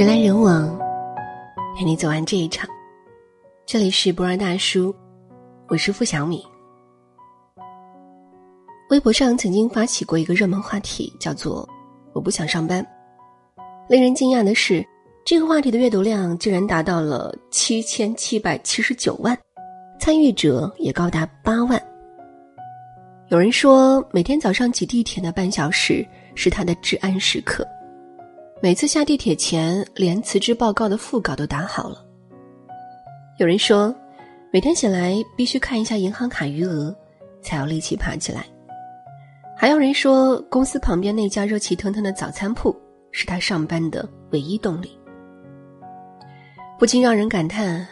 人来人往，陪你走完这一场。这里是博尔大叔，我是付小米。微博上曾经发起过一个热门话题，叫做“我不想上班”。令人惊讶的是，这个话题的阅读量竟然达到了七千七百七十九万，参与者也高达八万。有人说，每天早上挤地铁那半小时是他的至暗时刻，每次下地铁前连辞职报告的副稿都打好了。有人说，每天醒来必须看一下银行卡余额，才有力气爬起来。还有人说，公司旁边那家热气腾腾的早餐铺是他上班的唯一动力。不禁让人感叹，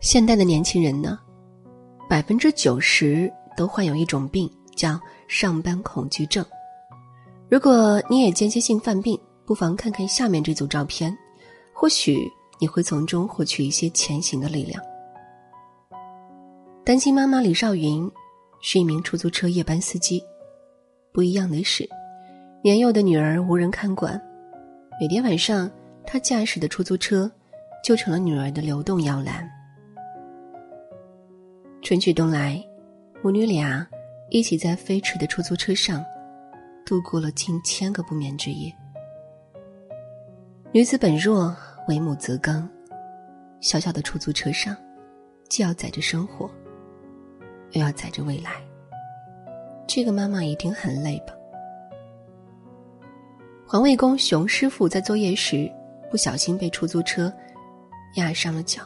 现代的年轻人呢，百分之九十。都患有一种病，叫上班恐惧症。如果你也间歇性犯病，不妨看看下面这组照片，或许你会从中获取一些前行的力量。单亲妈妈李少云是一名出租车夜班司机，不一样的是，年幼的女儿无人看管，每天晚上他驾驶的出租车就成了女儿的流动摇篮。春去冬来。母女俩一起在飞驰的出租车上度过了近千个不眠之夜。女子本弱，为母则刚。小小的出租车上，既要载着生活，又要载着未来。这个妈妈一定很累吧？环卫工熊师傅在作业时不小心被出租车压伤了脚，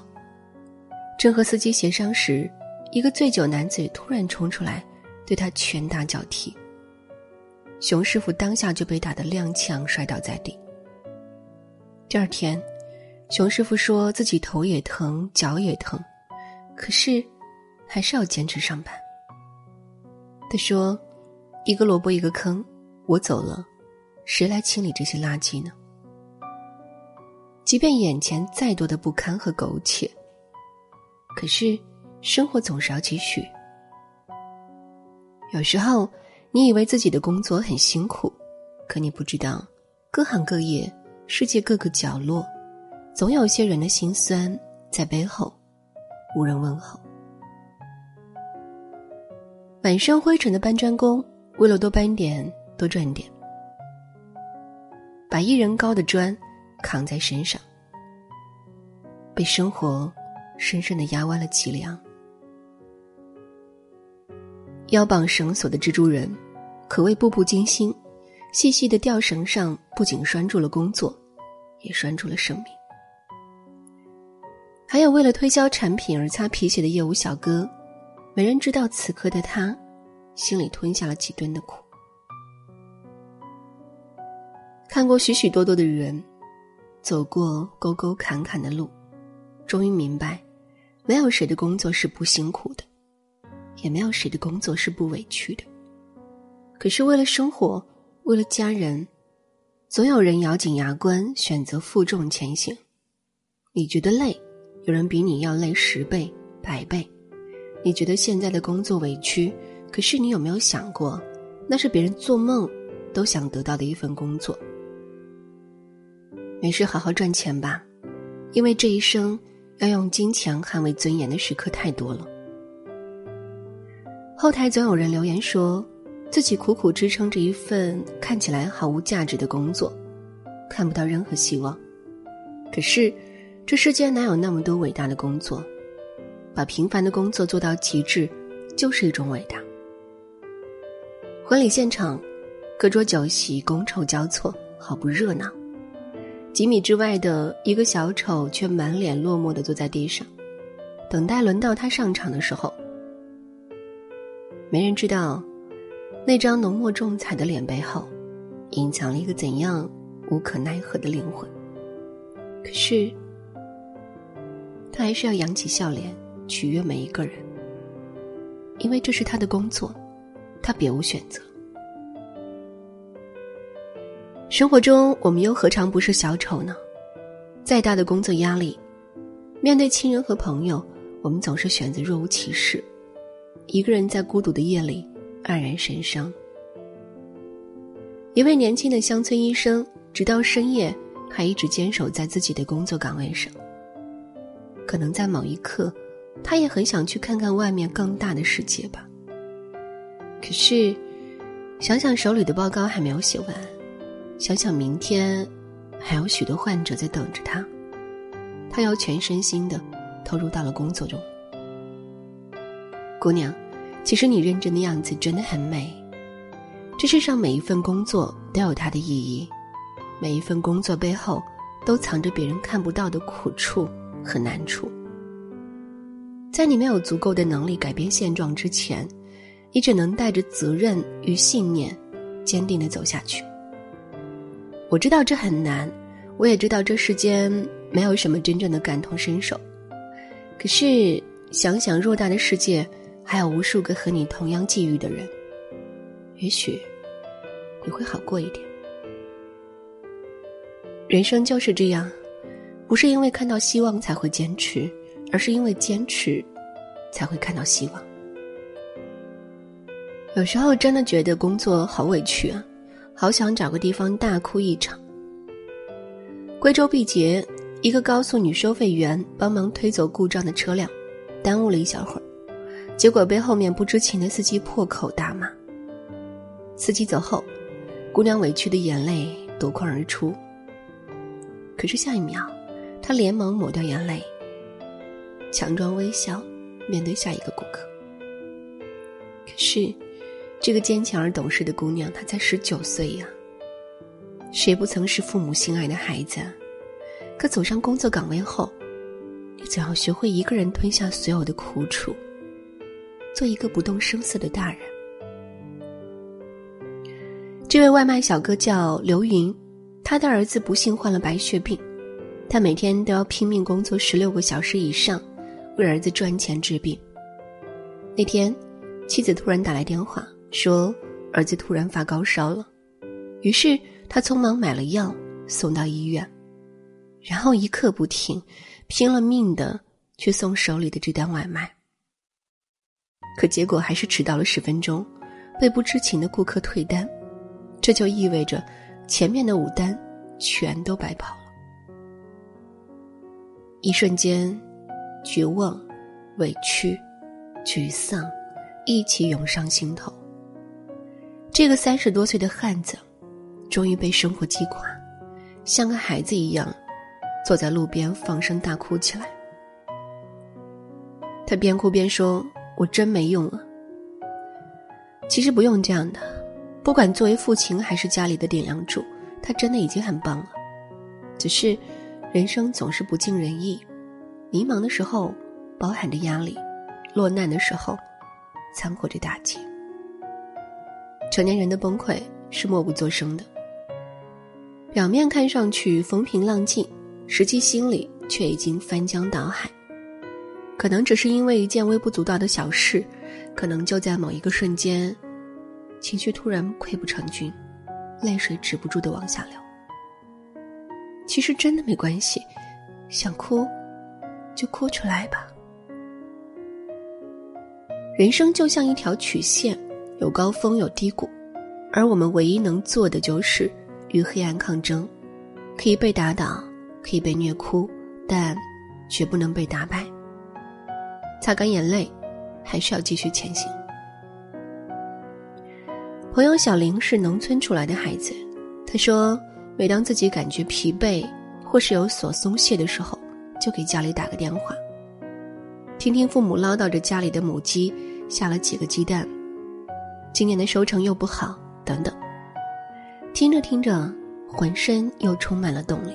正和司机协商时。一个醉酒男子突然冲出来，对他拳打脚踢。熊师傅当下就被打得踉跄，摔倒在地。第二天，熊师傅说自己头也疼，脚也疼，可是还是要坚持上班。他说：“一个萝卜一个坑，我走了，谁来清理这些垃圾呢？即便眼前再多的不堪和苟且，可是……”生活总是要继续。有时候，你以为自己的工作很辛苦，可你不知道，各行各业、世界各个角落，总有些人的心酸在背后，无人问候。满身灰尘的搬砖工，为了多搬点、多赚点，把一人高的砖扛在身上，被生活深深的压弯了脊梁。腰绑绳索的蜘蛛人，可谓步步惊心。细细的吊绳上不仅拴住了工作，也拴住了生命。还有为了推销产品而擦皮鞋的业务小哥，没人知道此刻的他，心里吞下了几吨的苦。看过许许多多的人，走过沟沟坎坎的路，终于明白，没有谁的工作是不辛苦的。也没有谁的工作是不委屈的，可是为了生活，为了家人，总有人咬紧牙关选择负重前行。你觉得累，有人比你要累十倍、百倍。你觉得现在的工作委屈，可是你有没有想过，那是别人做梦都想得到的一份工作？没事，好好赚钱吧，因为这一生要用金钱捍卫尊严的时刻太多了。后台总有人留言说，自己苦苦支撑着一份看起来毫无价值的工作，看不到任何希望。可是，这世间哪有那么多伟大的工作？把平凡的工作做到极致，就是一种伟大。婚礼现场，各桌酒席觥筹交错，好不热闹。几米之外的一个小丑却满脸落寞的坐在地上，等待轮到他上场的时候。没人知道，那张浓墨重彩的脸背后，隐藏了一个怎样无可奈何的灵魂。可是，他还是要扬起笑脸，取悦每一个人，因为这是他的工作，他别无选择。生活中，我们又何尝不是小丑呢？再大的工作压力，面对亲人和朋友，我们总是选择若无其事。一个人在孤独的夜里黯然神伤。一位年轻的乡村医生，直到深夜还一直坚守在自己的工作岗位上。可能在某一刻，他也很想去看看外面更大的世界吧。可是，想想手里的报告还没有写完，想想明天还有许多患者在等着他，他要全身心的投入到了工作中。姑娘，其实你认真的样子真的很美。这世上每一份工作都有它的意义，每一份工作背后都藏着别人看不到的苦处和难处。在你没有足够的能力改变现状之前，你只能带着责任与信念，坚定的走下去。我知道这很难，我也知道这世间没有什么真正的感同身受。可是想想偌大的世界。还有无数个和你同样际遇的人，也许你会好过一点。人生就是这样，不是因为看到希望才会坚持，而是因为坚持才会看到希望。有时候真的觉得工作好委屈啊，好想找个地方大哭一场。贵州毕节，一个高速女收费员帮忙推走故障的车辆，耽误了一小会儿。结果被后面不知情的司机破口大骂。司机走后，姑娘委屈的眼泪夺眶而出。可是下一秒，她连忙抹掉眼泪，强装微笑，面对下一个顾客。可是，这个坚强而懂事的姑娘，她才十九岁呀。谁不曾是父母心爱的孩子？可走上工作岗位后，你总要学会一个人吞下所有的苦楚。做一个不动声色的大人。这位外卖小哥叫刘云，他的儿子不幸患了白血病，他每天都要拼命工作十六个小时以上，为儿子赚钱治病。那天，妻子突然打来电话，说儿子突然发高烧了，于是他匆忙买了药送到医院，然后一刻不停，拼了命的去送手里的这单外卖。可结果还是迟到了十分钟，被不知情的顾客退单，这就意味着前面的五单全都白跑了。一瞬间，绝望、委屈、沮丧一起涌上心头。这个三十多岁的汉子，终于被生活击垮，像个孩子一样，坐在路边放声大哭起来。他边哭边说。我真没用啊！其实不用这样的，不管作为父亲还是家里的顶梁柱，他真的已经很棒了。只是，人生总是不尽人意，迷茫的时候包含着压力，落难的时候掺和着打击。成年人的崩溃是默不作声的，表面看上去风平浪静，实际心里却已经翻江倒海。可能只是因为一件微不足道的小事，可能就在某一个瞬间，情绪突然溃不成军，泪水止不住的往下流。其实真的没关系，想哭，就哭出来吧。人生就像一条曲线，有高峰有低谷，而我们唯一能做的就是与黑暗抗争，可以被打倒，可以被虐哭，但绝不能被打败。擦干眼泪，还是要继续前行。朋友小林是农村出来的孩子，他说，每当自己感觉疲惫或是有所松懈的时候，就给家里打个电话，听听父母唠叨着家里的母鸡下了几个鸡蛋，今年的收成又不好，等等。听着听着，浑身又充满了动力。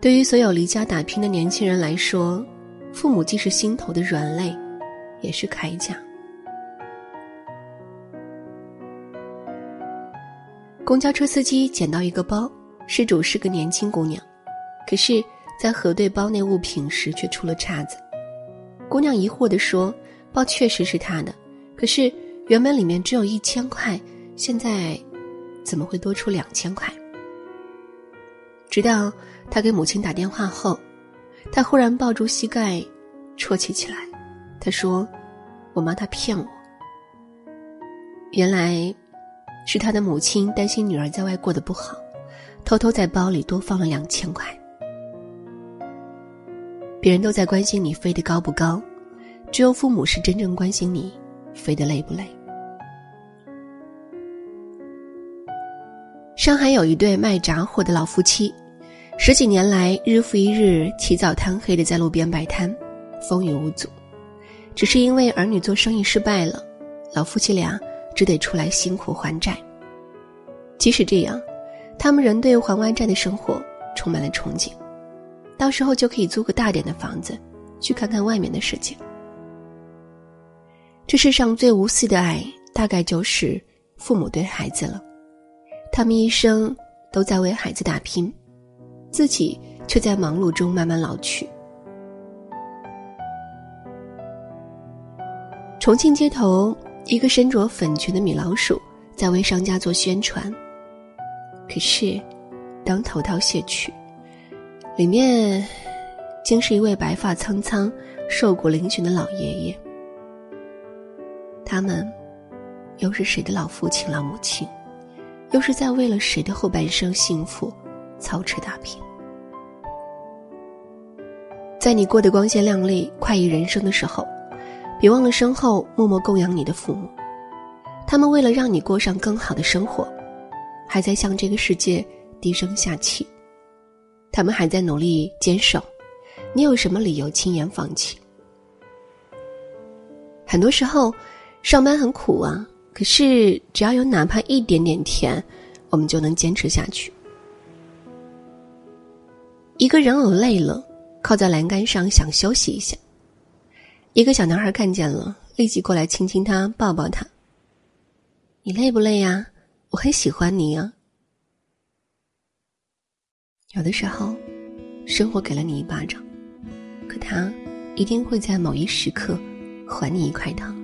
对于所有离家打拼的年轻人来说，父母既是心头的软肋，也是铠甲。公交车司机捡到一个包，失主是个年轻姑娘，可是，在核对包内物品时却出了岔子。姑娘疑惑地说：“包确实是她的，可是原本里面只有一千块，现在怎么会多出两千块？”直到她给母亲打电话后。他忽然抱住膝盖，啜泣起来。他说：“我妈她骗我。原来，是他的母亲担心女儿在外过得不好，偷偷在包里多放了两千块。别人都在关心你飞得高不高，只有父母是真正关心你飞得累不累。上海有一对卖炸货的老夫妻，十几年来日复一日起早贪黑的在路边摆摊，风雨无阻。只是因为儿女做生意失败了，老夫妻俩只得出来辛苦还债。即使这样，他们仍对还完债的生活充满了憧憬。到时候就可以租个大点的房子，去看看外面的世界。这世上最无私的爱，大概就是父母对孩子了。他们一生都在为孩子打拼，自己却在忙碌中慢慢老去。重庆街头，一个身着粉裙的米老鼠在为商家做宣传。可是，当头套卸去。里面，竟是一位白发苍苍、瘦骨嶙峋的老爷爷。他们，又是谁的老父亲、老母亲？又是在为了谁的后半生幸福操持打拼？在你过得光鲜亮丽、快意人生的时候，别忘了身后默默供养你的父母。他们为了让你过上更好的生活，还在向这个世界低声下气。他们还在努力坚守，你有什么理由轻言放弃？很多时候，上班很苦啊，可是只要有哪怕一点点甜，我们就能坚持下去。一个人偶累了，靠在栏杆上想休息一下。一个小男孩看见了，立即过来亲亲他，抱抱他。你累不累呀？我很喜欢你呀。有的时候，生活给了你一巴掌，可他一定会在某一时刻还你一块糖。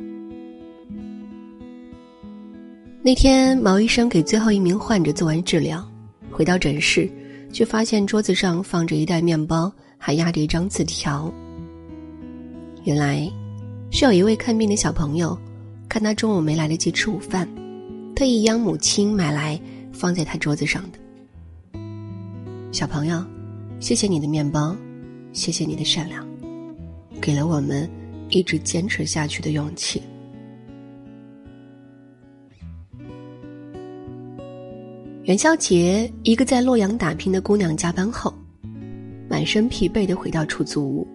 那天，毛医生给最后一名患者做完治疗，回到诊室，却发现桌子上放着一袋面包，还压着一张字条。原来，是有一位看病的小朋友，看他中午没来得及吃午饭，特意央母亲买来放在他桌子上的。小朋友，谢谢你的面包，谢谢你的善良，给了我们一直坚持下去的勇气。元宵节，一个在洛阳打拼的姑娘加班后，满身疲惫地回到出租屋，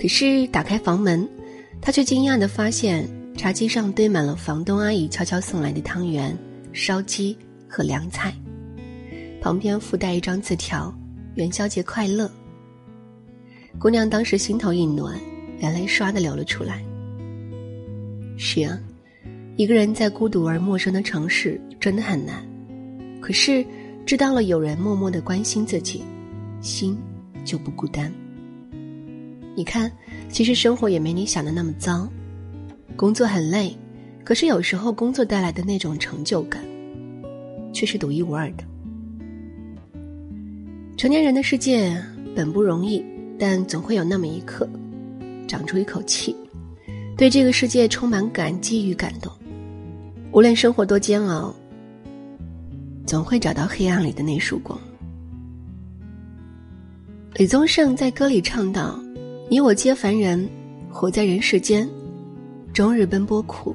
可是打开房门，他却惊讶地发现茶几上堆满了房东阿姨悄悄送来的汤圆、烧鸡和凉菜。旁边附带一张字条：“元宵节快乐。”姑娘当时心头一暖，眼泪唰的流了出来。是啊，一个人在孤独而陌生的城市真的很难，可是知道了有人默默的关心自己，心就不孤单。你看，其实生活也没你想的那么糟，工作很累，可是有时候工作带来的那种成就感，却是独一无二的。成年人的世界本不容易，但总会有那么一刻，长出一口气，对这个世界充满感激与感动。无论生活多煎熬，总会找到黑暗里的那束光。李宗盛在歌里唱道：“你我皆凡人，活在人世间，终日奔波苦，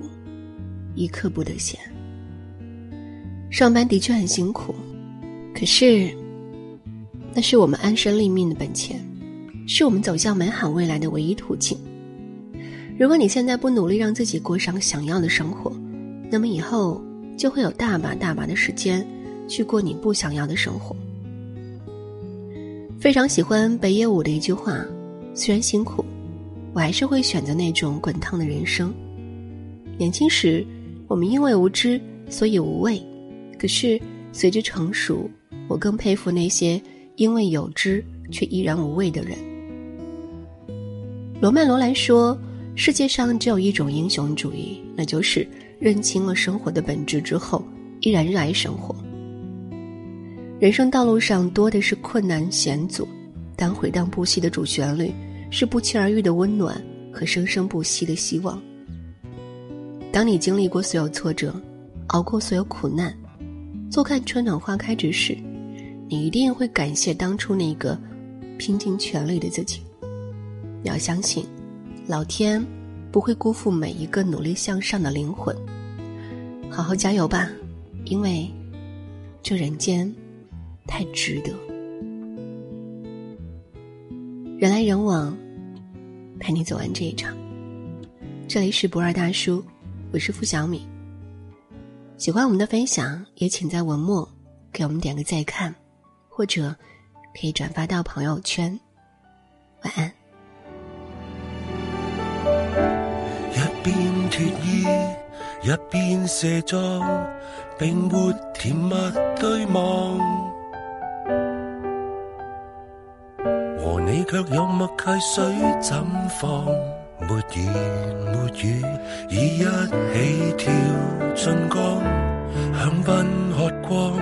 一刻不得闲。”上班的确很辛苦，可是。那是我们安身立命的本钱，是我们走向美好未来的唯一途径。如果你现在不努力让自己过上想要的生活，那么以后就会有大把大把的时间去过你不想要的生活。非常喜欢北野武的一句话：“虽然辛苦，我还是会选择那种滚烫的人生。”年轻时，我们因为无知，所以无畏；可是随着成熟，我更佩服那些。因为有知却依然无畏的人，罗曼·罗兰说：“世界上只有一种英雄主义，那就是认清了生活的本质之后，依然热爱生活。人生道路上多的是困难险阻，但回荡不息的主旋律是不期而遇的温暖和生生不息的希望。当你经历过所有挫折，熬过所有苦难，坐看春暖花开之时。”你一定会感谢当初那个拼尽全力的自己。你要相信，老天不会辜负每一个努力向上的灵魂。好好加油吧，因为这人间太值得。人来人往，陪你走完这一场。这里是不二大叔，我是付小米。喜欢我们的分享，也请在文末给我们点个再看，或者可以转发到朋友圈。晚安。一边脱衣，一边卸妆，并没甜蜜对望。你却有默契，水怎放？没言没语，已一起跳进江，香槟喝光，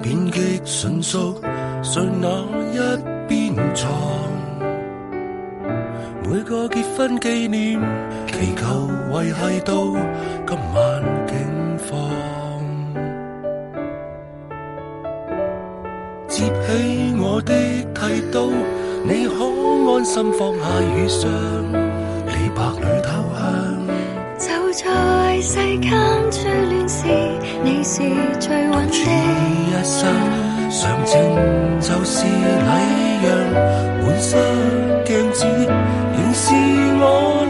变极纯熟，谁哪一边藏？每个结婚纪念，祈求维系到今晚安心放下雨裳。白里偷香，就在世间最乱时，你是最稳的。一生常情就是礼让，满室镜子仍是我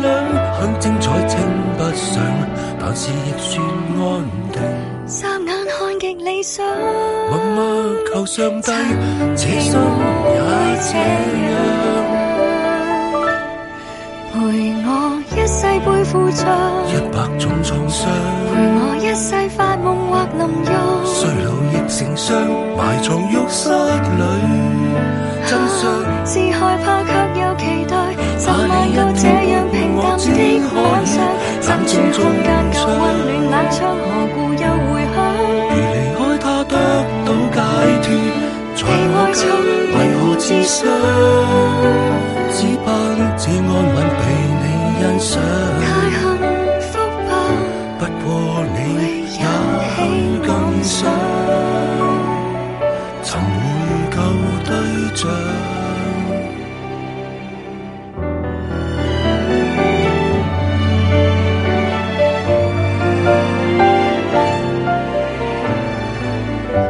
俩，很精彩称不上，但是亦算安定。三眼看极理想，默默求上帝，这生也这样。背负着一百种创伤，陪我一世发梦或淋浴，衰老亦成伤，埋藏浴室里真相。是害怕却又期待，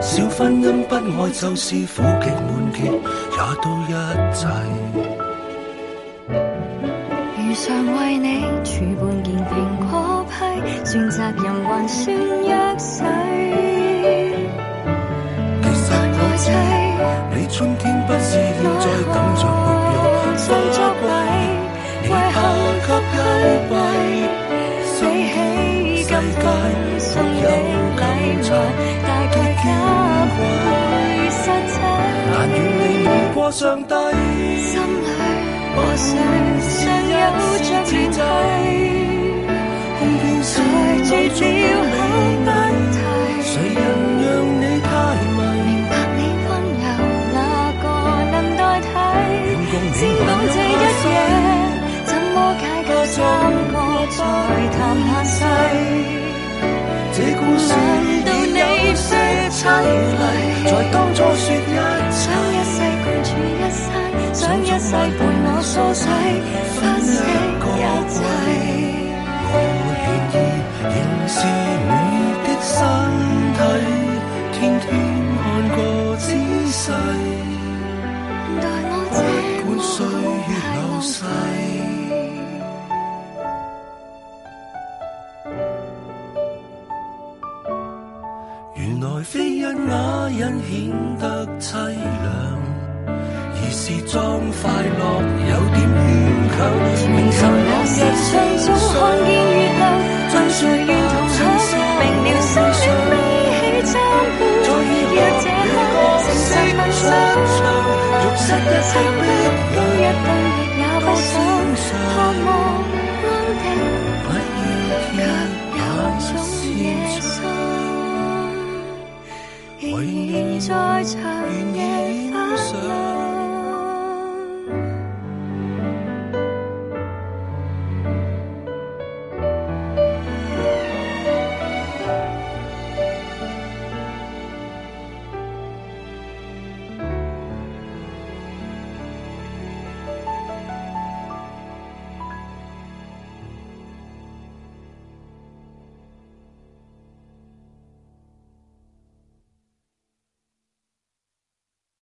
小婚姻不爱就是苦极满结，也都一切。如常为你煮半件苹果批，算责任还算弱势。其实爱妻，你春天不是要再等着沐浴花季，你怕给幽闭，上帝，心里和谁尚有着联系？空片时在绝了口不提，谁人让你太迷？明白你温柔，哪个能代替？知道这一夜怎么解救三个在谈下世？这故事难道你说凄厉？在当初说伴我梳洗，分析一切。我愿意仍是你的身体，天天看过仔细，不管岁月流逝。非因那人显得凄，是装快乐有点勉强。明晨那时尚早看见月亮，在谁愿同享？明了心的悲喜争伴。若这刻诚实问心，浴室一漆黑，一对